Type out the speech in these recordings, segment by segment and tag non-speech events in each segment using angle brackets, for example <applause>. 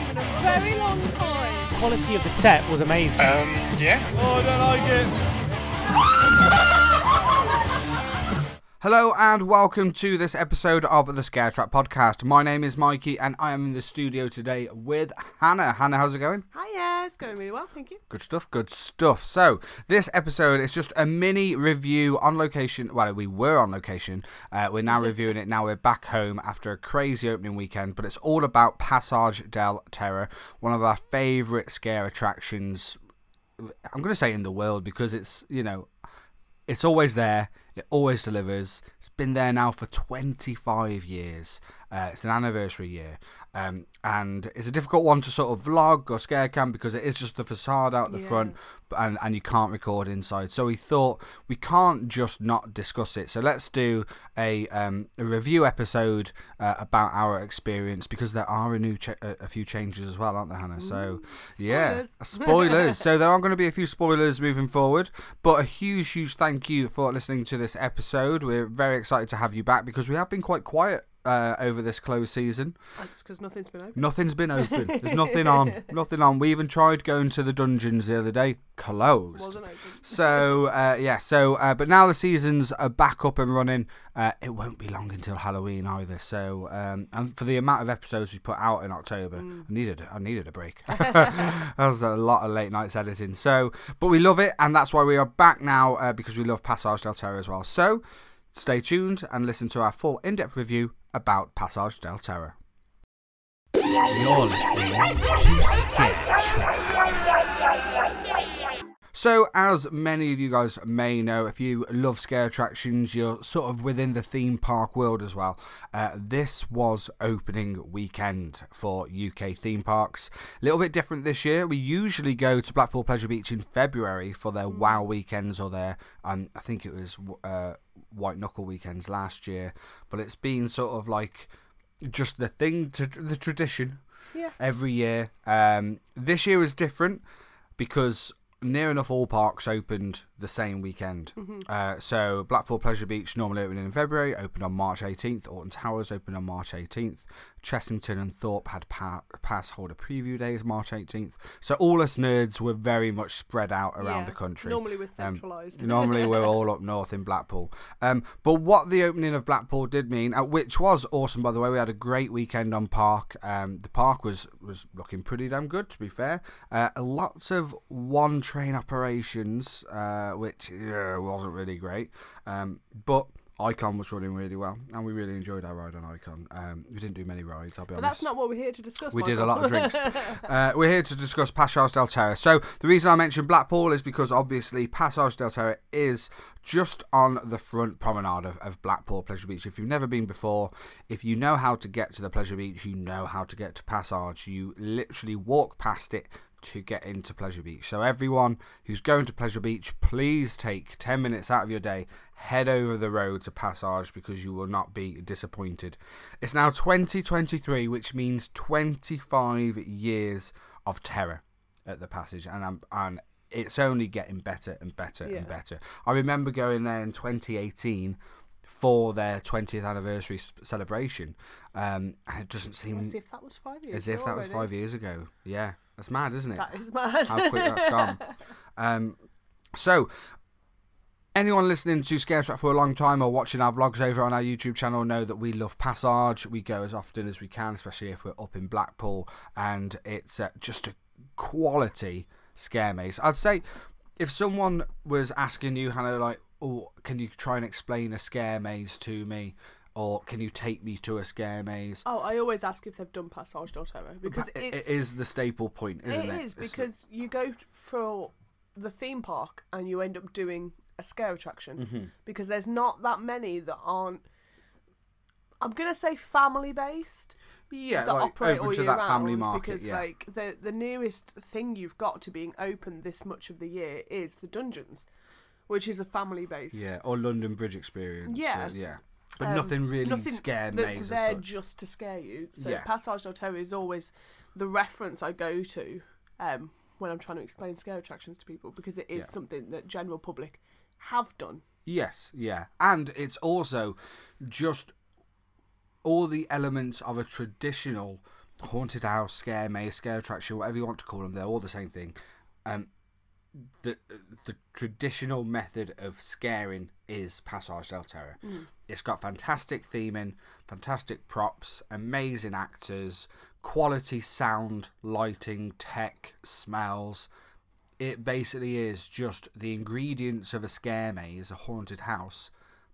in a very long time. quality of the set was amazing. Um, yeah. oh, I don't like it. Hello and welcome to this episode of the Scare Track podcast. My name is Mikey and I am in the studio today with Hannah. Hannah, how's it going? Hi, yeah, it's going really well, thank you. Good stuff, good stuff. So, this episode is just a mini review on location. Well, we were on location. Uh, we're now reviewing it. Now we're back home after a crazy opening weekend, but it's all about Passage del Terror, one of our favourite scare attractions. I'm going to say in the world because it's, you know, it's always there. It always delivers. It's been there now for 25 years. Uh, it's an anniversary year. Um, and it's a difficult one to sort of vlog or scare cam because it is just the facade out the Yeah. front and, and you can't record inside. So we thought we can't just not discuss it. So let's do a, um, a review episode uh, about our experience because there are a new cha- a, a few changes as well, aren't there, Hannah? So yeah, spoilers. <laughs> so there are going to be a few spoilers moving forward, but a huge, huge thank you for listening to this episode. We're very excited to have you back because we have been quite quiet uh, over this closed season. That's because nothing's been open. Nothing's been open. <laughs> There's nothing on. Nothing on. We even tried going to the dungeons the other day. Closed. Wasn't open. So uh, yeah, so uh, but now the seasons are back up and running. Uh, it won't be long until Halloween either. So um, and for the amount of episodes we put out in October, I needed I needed a break. <laughs> that was a lot of late nights editing. So, but we love it, and that's why we are back now uh, because we love Passage del Terror as well. So, stay tuned and listen to our full in-depth review about Passage del Terror. You're listening to Scare Track. So, as many of you guys may know, if you love scare attractions, you're sort of within the theme park world as well. Uh, this was opening weekend for UK theme parks. A little bit different this year. We usually go to Blackpool Pleasure Beach in February for their Wow weekends or their, um, I think it was uh, White Knuckle weekends last year. But it's been sort of like just the thing, to the tradition Yeah. every year. Um, this year was different because near enough all parks opened the same weekend. Uh, so Blackpool Pleasure Beach normally opened in February, opened on March 18th. Alton Towers opened on March 18th. Chessington and Thorpe had pa- pass holder preview days March 18th. So all us nerds were very much spread out around Yeah. the country. Normally we're Um, centralised. normally we're all up north in Blackpool. Um, but what the opening of Blackpool did mean, uh, which was awesome by the way, we had a great weekend on Park. Um, the park was was looking pretty damn good to be fair. Uh, lots of one train operations, uh, which yeah, wasn't really great. Um, but Icon was running really well, and we really enjoyed our ride on Icon. Um, we didn't do many rides, I'll be but honest. that's not what we're here to discuss. We did a lot of drinks. <laughs> uh, we're here to discuss Passage del Terror. So the reason I mentioned Blackpool is because obviously Passage del Terror is just on the front promenade of, of Blackpool Pleasure Beach. If you've never been before, if you know how to get to the Pleasure Beach, you know how to get to Passage. You literally walk past it to get into Pleasure Beach. So everyone who's going to Pleasure Beach, please take 10 minutes out of your day, head over the road to Passage because you will not be disappointed. It's now 2023, which means 25 years of terror at the passage and I'm, and it's only getting better and better Yeah. and better. I remember going there in 2018 for their 20th anniversary celebration. Um, it doesn't seem As if that was five years. as if ago that was already. five years ago. Yeah, that's mad, isn't it? That is mad. How quick that's gone. <laughs> Um, so, anyone listening to Scare Track for a long time or watching our vlogs over on our YouTube channel know that we love Passage. We go as often as we can, especially if we're up in Blackpool, and it's uh, just a quality scare maze. I'd say if someone was asking you, Hannah, like, oh, can you try and explain a scare maze to me? Or can you take me to a scare maze? Oh, I always ask if they've done Passage del Terror because It- it's it is the staple point, isn't it? it is because you go for the theme park and you end up doing a scare attraction Mm-hmm. because there's not that many that aren't. I'm gonna say family based yeah, that like, operate open all to year that round family market. because yeah. like the the nearest thing you've got to being open this much of the year is the dungeons, which is a family based. yeah, or London Bridge experience. Yeah. uh, yeah. But Um, nothing really nothing scare that's maze there just to scare you. So Yeah. Passage del Terror is always the reference I go to um, when I'm trying to explain scare attractions to people because it is Yeah. something that general public have done. Yes, yeah. And it's also just all the elements of a traditional haunted house, scare maze, scare attraction, whatever you want to call them, they're all the same thing. Um, the the traditional method of scaring is Passage del Terror. It's got fantastic theming, fantastic props, amazing actors, quality sound, lighting, tech, smells it basically is just the ingredients of a scare maze, a haunted house.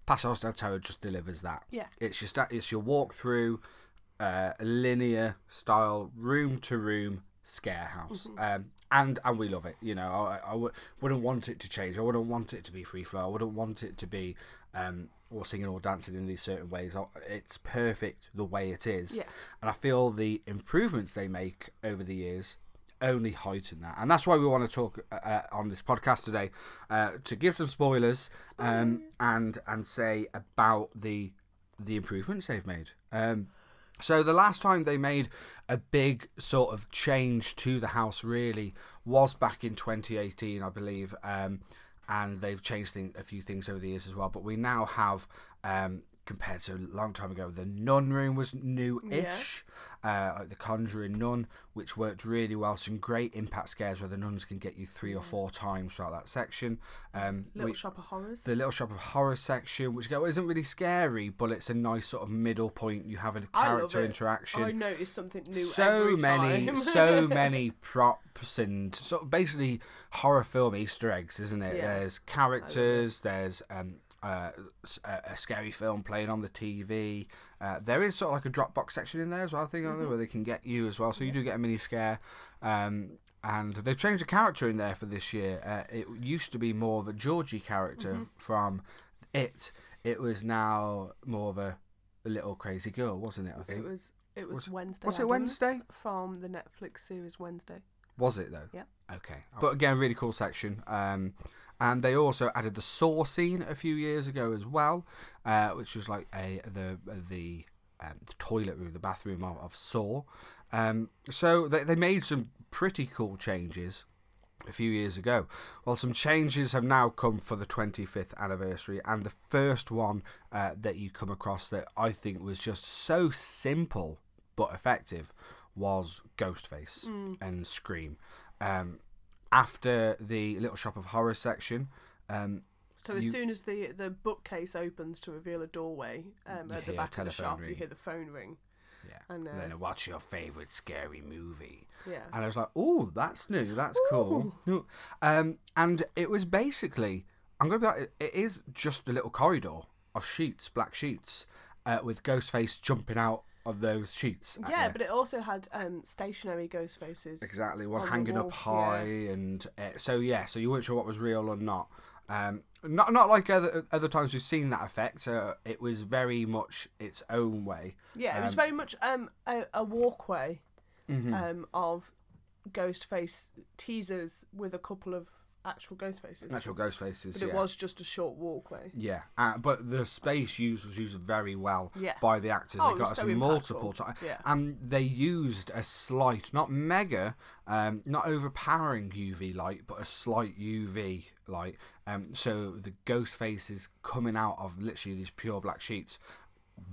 Passage del Terror just delivers that. Yeah. It's just that it's your walk through uh, linear style, room to room scare house, um, and and we love it. You know, I, I w- wouldn't want it to change. I wouldn't want it to be free flow. I wouldn't want it to be um, or singing or dancing in these certain ways. It's perfect the way it is, Yeah. and I feel the improvements they make over the years only heighten that, and that's why we want to talk uh, uh, on this podcast today uh, to give some spoilers, um, and and say about the the improvements they've made. Um, so the last time they made a big sort of change to the house really was back in 2018, I believe, um, and they've changed a few things over the years as well. But we now have. Um, Compared to a long time ago, the Nun room was new-ish, uh, like the Conjuring Nun, which worked really well. Some great impact scares where the nuns can get you three or four times throughout that section. Um, Little we- Shop of Horrors. the little shop of horror section, which again, isn't really scary, but it's a nice sort of middle point. You have a character it. interaction. I notice something new so many, so many <laughs> props and sort of basically horror film Easter eggs, isn't it? Yeah. There's characters. There's um, uh, a, a scary film playing on the TV. Uh, there is sort of like a Dropbox section in there as well, I think, Mm-hmm. there, where they can get you as well. So you do get a mini scare. Um, and they've changed the character in there for this year. Uh, it used to be more of a Georgie character Mm-hmm. from It. It was now more of a, a little crazy girl, wasn't it? I think It was it was Was- Wednesday. was it Wednesday? from the Netflix series Wednesday? Was it though? Yeah. Okay. But again, really cool section. Um, and they also added the saw scene a few years ago as well, uh, which was like a the the, um, the toilet room, the bathroom of, of Saw. Um, so they they made some pretty cool changes a few years ago. Well, some changes have now come for the 25th anniversary, and the first one uh, that you come across that I think was just so simple but effective was Ghostface and Scream. Um, after the Little Shop of Horror section, um, So as You- soon as the the bookcase opens to reveal a doorway um, at the back of the shop, you hear the phone ring. yeah, And, uh, then what's your favourite scary movie? Yeah. And I was like, oh, that's new. That's cool. Um, and it was basically, I'm going to be like, it is just a little corridor of sheets, black sheets, uh, with Ghostface jumping out of those sheets. Yeah, but it also had um, stationary ghost faces. Exactly, one on hanging up high, and uh, so yeah, so you weren't sure what was real or not. Um, not not like other other times we've seen that effect. Uh, it was very much its own way. Yeah, it was Um, very much um, a, a walkway Mm-hmm. um, of ghost face teasers with a couple of actual ghost faces. Natural ghost faces. but it yeah. was just a short walkway. Yeah, uh, but the space used was used very well Yeah. by the actors. Oh, they it got was us so multiple times, Yeah. and they used a slight, not mega, um, not overpowering UV light, but a slight UV light. Um, so the ghost faces coming out of literally these pure black sheets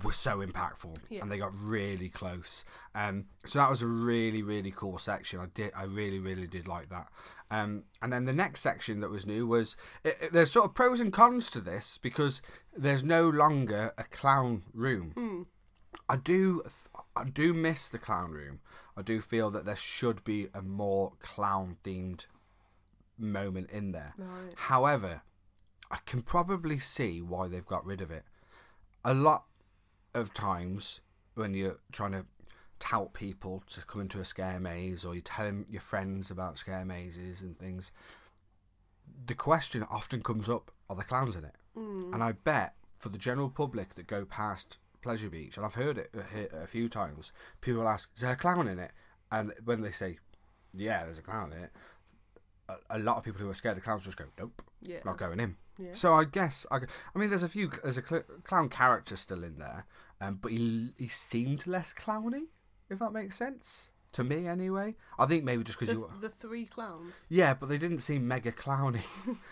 were so impactful, Yeah. and they got really close. Um, so that was a really really cool section. I did, I really really did like that. Um, and then the next section that was new was it, it- there's sort of pros and cons to this because there's no longer a clown room. I do I do miss the clown room. I do feel that there should be a more clown themed moment in there. Right. However, I can probably see why they've got rid of it. A lot of times when you're trying to tout people to come into a scare maze or you're telling your friends about scare mazes and things, the question often comes up are the clowns in it? Mm. And I bet for the general public that go past Pleasure Beach, and I've heard it a, a few times, people ask, is there a clown in it? And when they say, yeah, there's a clown in it, a, a lot of people who are scared of clowns just go, nope, Yeah. not going in. Yeah. So I guess I, I mean, there's a few. There's a cl- clown character still in there, um, but he he seemed less clowny, if that makes sense to me anyway. I think maybe just because you. the three clowns. Yeah, but they didn't seem mega clowny. <laughs>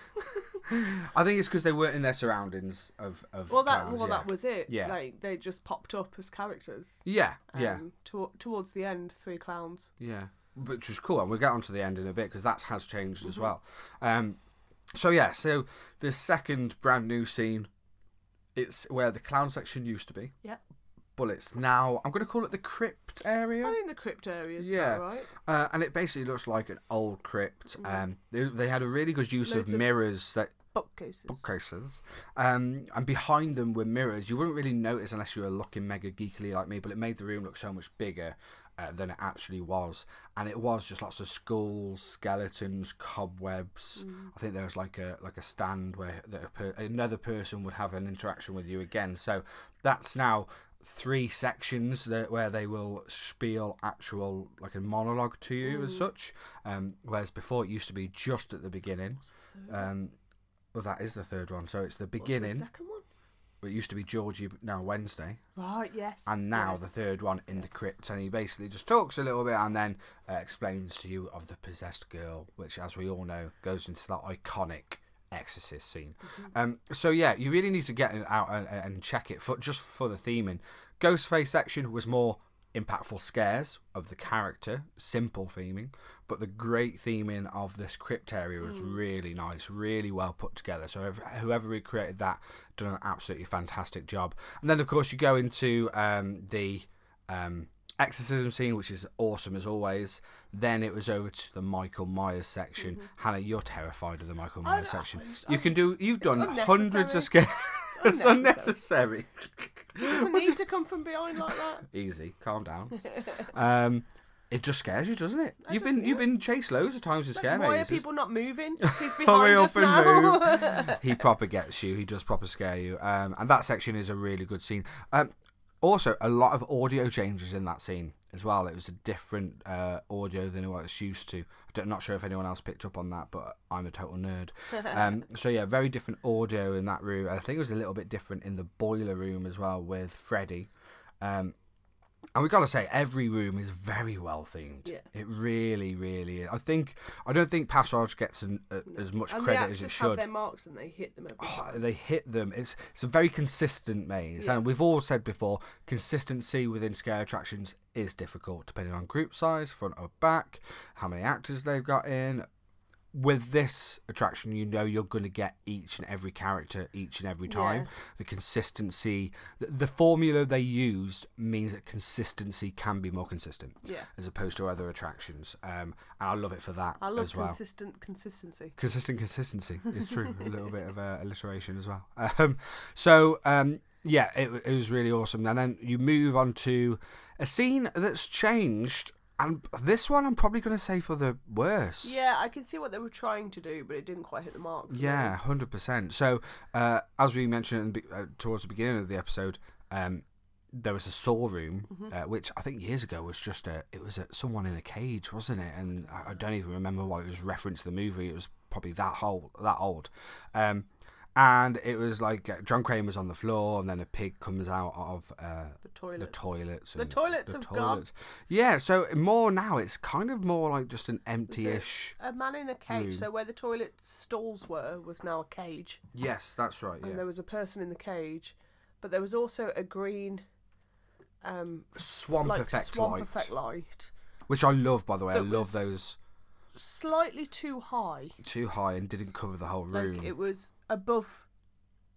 I think it's because they weren't in their surroundings of of. Well, that clowns, well yeah. that was it. Yeah. Like they just popped up as characters. Yeah, yeah, Um, to, towards the end, three clowns. yeah. Which was cool, and we'll get onto the end in a bit because that has changed as well. Um, so yeah, so the second brand new scene, it's where the clown section used to be. Yep. but it's now I'm going to call it the crypt area. I think the crypt area is Yeah. right. Uh, and it basically looks like an old crypt. Um, they, they had a really good use Loads of of- mirrors that Bookcases. bookcases, um, and behind them were mirrors. You wouldn't really notice unless you were looking mega geekily like me, but it made the room look so much bigger uh, than it actually was. And it was just lots of skulls, skeletons, cobwebs. I think there was like a like a stand where that a per- another person would have an interaction with you again. So that's now three sections that where they will spiel actual like a monologue to you as such um whereas before it used to be just at the beginning um well that is the third one so it's the What's the beginning second one? It used to be georgie but now wednesday Right. Yes. and now the third one in the Yes. crypt and he basically just talks a little bit and then uh, explains to you of the possessed girl which as we all know goes into that iconic exorcist scene Mm-hmm. um, so yeah you really need to get it out and, and check it for just for the theming ghostface section was more impactful scares of the character simple theming but the great theming of this crypt area was Mm. really nice really well put together. So whoever- whoever recreated that done an absolutely fantastic job. And then of course you go into um, the um, exorcism scene which is awesome as always. Then it was over to the michael myers section. Hannah you're terrified of the michael myers Mm-hmm. Section. you can do you've done hundreds of scares <laughs> <laughs> it's unnecessary Doesn't need to come from behind like that. <laughs> easy calm down <laughs> um it just scares you, doesn't it? I You've just- been you've been chased loads of times with scare me. Why are people not moving? He's Hurry behind up us and now. move. he proper gets you. He does proper scare you. Um, and that section is a really good scene. Um, also, a lot of audio changes in that scene as well. It was a different uh, audio than what it's used to. I'm not sure if anyone else picked up on that, but I'm a total nerd. <laughs> Um, so yeah, very different audio in that room. I think it was a little bit different in the boiler room as well with Freddy. Um, and we got to say, every room is very well themed. Yeah. It really, really is. I think I don't think Passage gets an, uh, as much and credit as it should. have their marks and they hit them Oh, they hit them. It's it's a very consistent maze, Yeah. and we've all said before, consistency within scare attractions is difficult depending on group size, front or back, how many actors they've got in. With this attraction, you know you're going to get each and every character each and every time. Yeah. The consistency, the, the formula they used means that consistency can be more consistent Yeah. as opposed to other attractions. Um, and I love it for that I love as well consistent consistency. consistent consistency is true <laughs> a little bit of uh, alliteration as well <laughs> um, so um, yeah it, it was really awesome and then you move on to a scene that's changed and this one i'm probably going to say for the worse Yeah, I can see what they were trying to do, but it didn't quite hit the mark. yeah 100% so uh, as we mentioned in the, uh, towards the beginning of the episode um, there was a saw room, Mm-hmm. uh, which I think years ago was just a. It was a, someone in a cage, wasn't it? And I, I don't even remember what it was referenced to the movie. It was probably that old. That old. Um, and it was like uh, John Kramer's on the floor, and then a pig comes out of uh, The toilets. the toilets. The toilets have gone. Yeah, so more now. It's kind of more like just an empty-ish. A man in a cage. room. So where the toilet stalls were was now a cage, Yes, that's right. and there was a person in the cage, but there was also a green, um, swamp like effect swamp light, effect light, which I love. By the way, I love those slightly too high. too high and didn't cover the whole room. Like it was above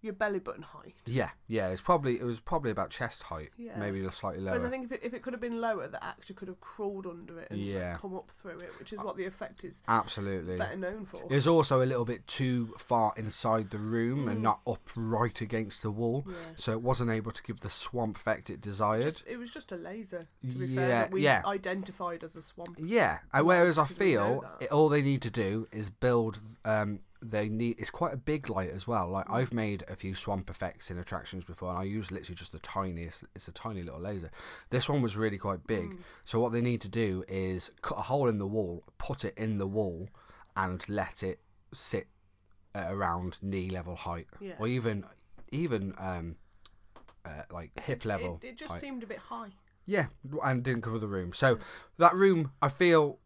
your belly button height. Yeah, yeah. It's probably it was probably about chest height, Yeah. maybe just slightly lower. Whereas I think if it, if it could have been lower, the actor could have crawled under it and like, Yeah. come up through it, which is what the effect is Absolutely. better known for. It was also a little bit too far inside the room and Mm. not up right against the wall, Yeah. so it wasn't able to give the swamp effect it desired. Just, it was just a laser, to be Yeah, fair, that we yeah. identified as a swamp. Yeah, and whereas I we know feel that. it, all they need to do is build. Um, they need. It's quite a big light as well. Like I've made a few swamp effects in attractions before, and I use literally just the tiniest. It's a tiny little laser. This one was really quite big. Mm. So what they need to do is cut a hole in the wall, put it in the wall, and let it sit at around knee level height, Yeah. or even even um, uh, like hip level. It, it just height. seemed a bit high. Yeah, and didn't cover the room. So that room, I feel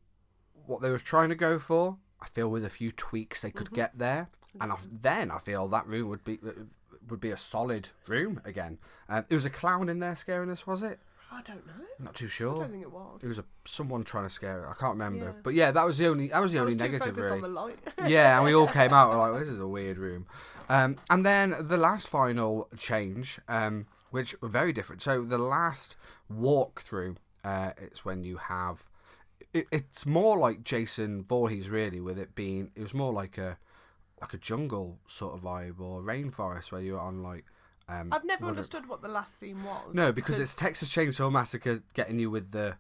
what they were trying to go for. I feel with a few tweaks they could Mm-hmm. get there, and I, then I feel that room would be would be a solid room again. Um, there was a clown in there scaring us, was it? I don't know. I'm not too sure. I don't think it was. It was a someone trying to scare it. I can't remember. Yeah. But yeah, that was the only that was the I only was negative really. on the light. <laughs> yeah, and we all came out like, <laughs> this is a weird room. Um, and then the last final change, um, which were very different. So the last walkthrough, uh, it's when you have. It, it's more like Jason Voorhees, really, with it being. It was more like a, like a jungle sort of vibe or rainforest where you're on like. Um, I've never understood what the last scene was. No, because it's Texas Chainsaw Massacre getting you with the,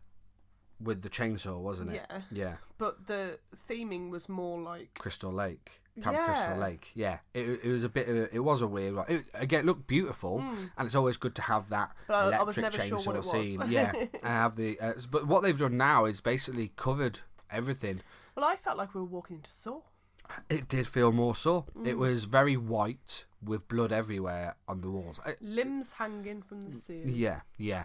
with the chainsaw, wasn't it? Yeah. Yeah. But the theming was more like Crystal Lake, Camp Crystal Lake. Yeah, it, it was a bit of a, it was a weird one. It, again, it looked beautiful, and it's always good to have that Hmm. But I- I electric was never sure chainsaw what scene. yeah, <laughs> and have the. Uh, but what they've done now is basically covered everything. Well, I felt like we were walking into Saw. It did feel more so. Hmm. It was very white with blood everywhere on the walls. Limbs hanging from the ceiling. Yeah, yeah.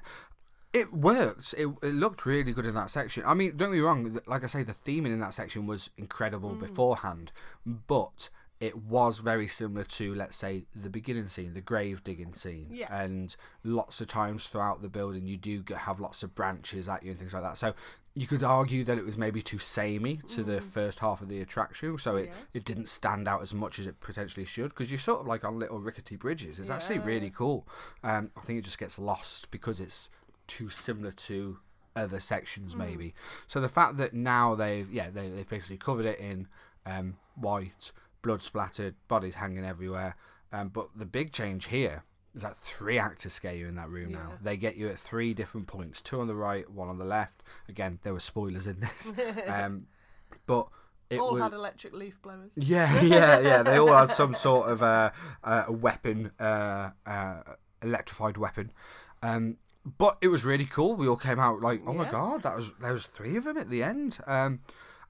It worked. It, it looked really good in that section. I mean, don't be me wrong. Like I say, the theming in that section was incredible Mm. beforehand, but it was very similar to, let's say, the beginning scene, the grave digging scene. Yeah. And lots of times throughout the building, you do have lots of branches at you and things like that. So you could argue that it was maybe too samey to the first half of the attraction, so it, Mm. Yeah. it didn't stand out as much as it potentially should. Because you're sort of like on little rickety bridges. It's actually really cool. Um, I think it just gets lost because it's too similar to other sections, Hmm. maybe. So the fact that now they've yeah they they've basically covered it in um, white, blood splattered, bodies hanging everywhere. Um, but the big change here is that three actors scare you in that room now. They get you at three different points: two on the right, one on the left. Again, there were spoilers in this, <laughs> um, but it All was. had electric leaf blowers. Yeah, <laughs> yeah, yeah. They all had some sort of uh, uh, weapon, uh, uh, electrified weapon. Um, but it was really cool. We all came out like, oh my god, that was there was three of them at the end. Um,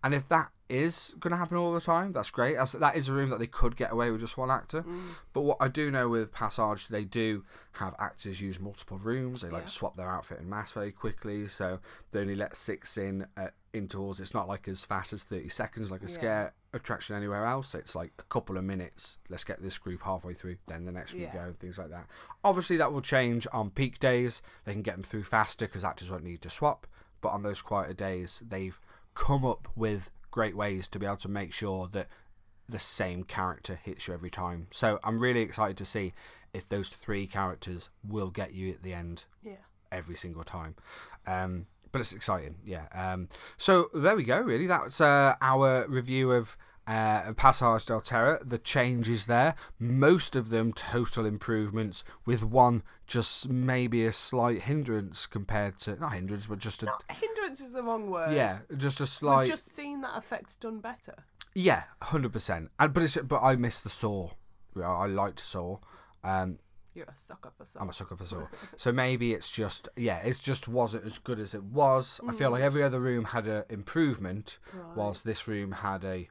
and if that is going to happen all the time, that's great. That's, that is a room that they could get away with just one actor. Mm. But what I do know with Passage, they do have actors use multiple rooms. They like Yeah. swap their outfit and mask very quickly, so they only let six in at intervals. It's not like as fast as thirty seconds, like a Yeah. scare attraction anywhere else. It's like a couple of minutes. Let's get this group halfway through, then the next group Yeah. go, things like that. Obviously, that will change on peak days. They can get them through faster because actors won't need to swap. But on those quieter days, they've come up with great ways to be able to make sure that the same character hits you every time. So I'm really excited to see if those three characters will get you at the end Yeah. every single time. Um, but it's exciting, yeah. Um, so there we go. Really, that's uh, our review of. Uh, Passage del Terror, the changes there, most of them total improvements, with one just maybe a slight hindrance compared to not hindrance, but just a Not hindrance is the wrong word. yeah, just a slight. We've just seen that effect done better. yeah, hundred percent. And but it's but I miss the Saw. I liked Saw. Um, You're a sucker for I'm a sucker for Saw. so maybe it's just yeah, it just wasn't as good as it was. I feel like every other room had an improvement, Right. whilst this room had a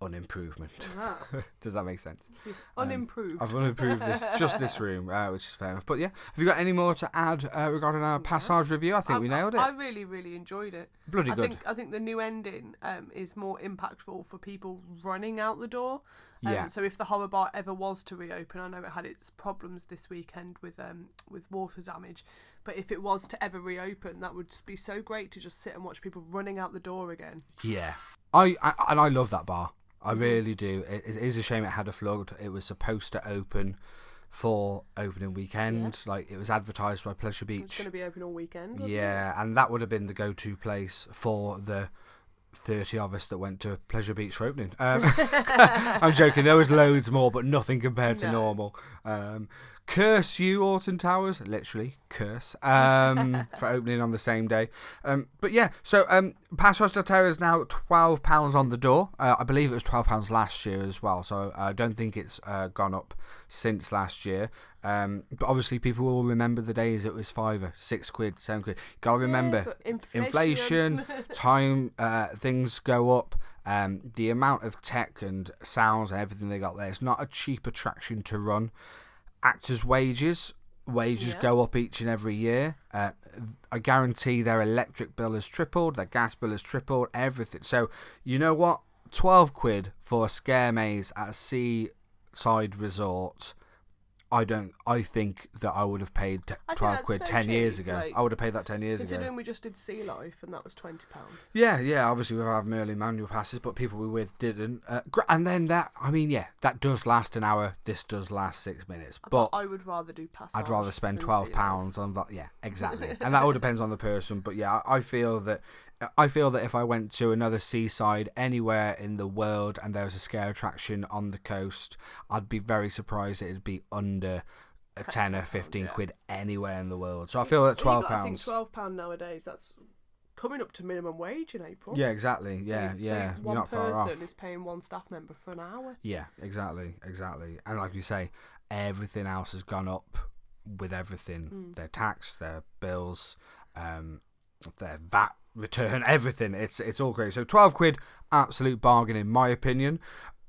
unimprovement. Ah, <laughs> Does that make sense? <laughs> unimproved. I've unimproved this just this <laughs> room, uh, which is fair enough. But yeah, have you got any more to add uh, regarding our passage review? I think we nailed it. I really, really enjoyed it. Bloody I good. think I think the new ending um, is more impactful for people running out the door. Um, Yeah. So if the horror bar ever was to reopen, I know it had its problems this weekend with um with water damage, but if it was to ever reopen, that would be so great to just sit and watch people running out the door again. Yeah, I, I and I love that bar. I really do. It, it is a shame it had a flood. It was supposed to open for opening weekend. Like it was advertised by Pleasure Beach. It's going to be open all weekend. wasn't it? Yeah, and that would have been the go-to place for the 30 of us that went to Pleasure Beach for opening. Um, <laughs> <laughs> I'm joking, there was loads more, but nothing compared to No. normal. Um, curse you, Alton Towers, literally, curse, um, <laughs> for opening on the same day. Um, but yeah, so um, Passage del Terror is now £12 on the door. Uh, I believe it was £12 last year as well, so I don't think it's uh, gone up since last year. Um, but obviously, people will remember the days it was five or six quid, seven quid. Gotta remember, but inflation, <laughs> time, uh, things go up. Um, the amount of tech and sounds and everything they got there, it's not a cheap attraction to run. Actors' wages, wages Yeah. go up each and every year. Uh, I guarantee their electric bill has tripled, their gas bill has tripled, everything. So, you know what? 12 quid for a scare maze at a seaside resort. I don't. I think that I would have paid t- twelve quid so ten years ago. like, I would have paid that ten years ago. Considering we just did Sea Life and that was twenty pound. Yeah, yeah. Obviously, we have Merlin annual passes, but people we were with didn't. Uh, and then that, I mean, yeah, that does last an hour. This does last six minutes, but I would rather do Passage. I'd rather spend twelve pounds on that. Yeah, exactly. <laughs> and that all depends on the person. But yeah, I I feel that I feel that if I went to another seaside anywhere in the world and there was a scare attraction on the coast, I'd be very surprised it'd be under a ten or fifteen yeah. quid anywhere in the world. So I feel that twelve got- I think pounds. twelve pound nowadays. That's coming up to minimum wage in April. Yeah, exactly. Yeah, So yeah. You're one not far off. person is paying one staff member for an hour. Yeah, exactly, exactly. And like you say, everything else has gone up with everything. Mm. Their tax, their bills, um, their VAT return, everything. It's it's all great. So twelve quid, absolute bargain in my opinion.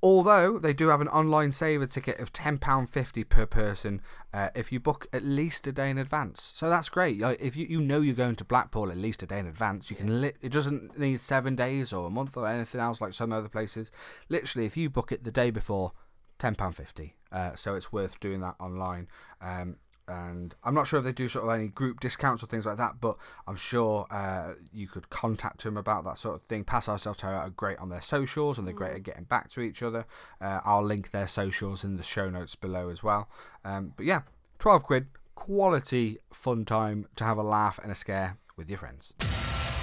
Although they do have an online saver ticket of ten pound fifty per person uh, if you book at least a day in advance. So that's great. If you, you know you're going to Blackpool at least a day in advance, you can. Li- it doesn't need seven days or a month or anything else like some other places. Literally, if you book it the day before, ten pound fifty. Uh, so it's worth doing that online. Um, and I'm not sure if they do sort of any group discounts or things like that, but I'm sure uh, you could contact them about that sort of thing. Passage del Terror are great on their socials and they're great at getting back to each other. Uh, I'll link their socials in the show notes below as well. Um, but yeah, 12 quid, quality fun time to have a laugh and a scare with your friends.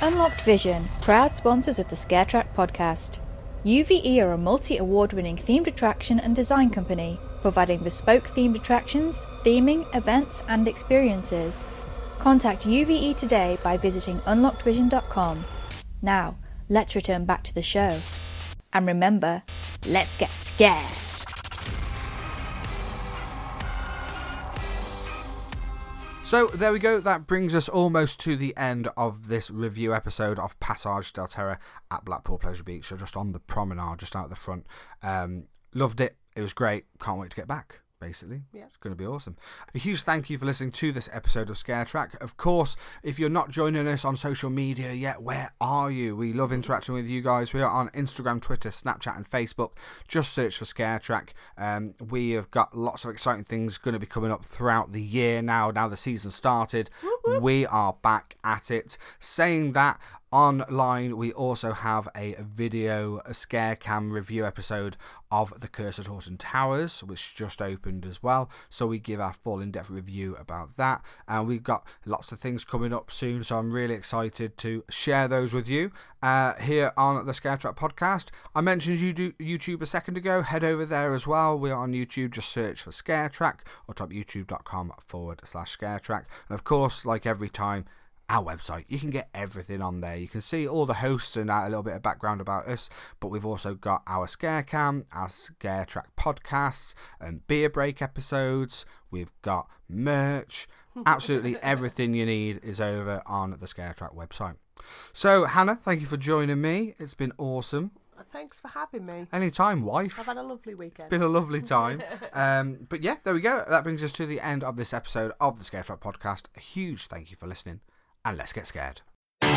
Unlocked Vision, proud sponsors of the ScareTrack podcast. UVE are a multi award winning themed attraction and design company, providing bespoke themed attractions, theming, events, and experiences. Contact UVE today by visiting unlockedvision.com. Now, let's return back to the show. And remember, let's get scared. So there we go. That brings us almost to the end of this review episode of Passage del Terror at Blackpool Pleasure Beach. So just on the promenade, just out the front. Um, loved it. It was great. Can't wait to get back. Basically, Yeah. it's going to be awesome. A huge thank you for listening to this episode of Scare Track. Of course, if you're not joining us on social media yet, where are you? We love interacting with you guys. We are on Instagram, Twitter, Snapchat, and Facebook. Just search for Scare Track. Um, we have got lots of exciting things going to be coming up throughout the year now. Now the season started, we are back at it. Saying that, online we also have a video a scare cam review episode of the curse at Alton Towers which just opened as well. So we give our full in-depth review about that. And we've got lots of things coming up soon so i'm really excited to share those with you. Uh, here on the scare track podcast i mentioned youtube a second ago. Head over there as well. We're on youtube. Just search for scare track or type youtube.com forward slash scare track. And of course like every time our website. You can get everything on there. You can see all the hosts and a little bit of background about us, but we've also got our Scare Cam, our Scare Track podcasts, and beer break episodes. We've got merch. Absolutely <laughs> everything you need is over on the Scare Track website. So, Hannah, thank you for joining me. It's been awesome. Thanks for having me. Anytime, wife. I've had a lovely weekend. It's Been a lovely time. <laughs> um, but yeah, there we go. That brings us to the end of this episode of the Scare Track podcast. A huge thank you for listening, and let's get scared. Woo!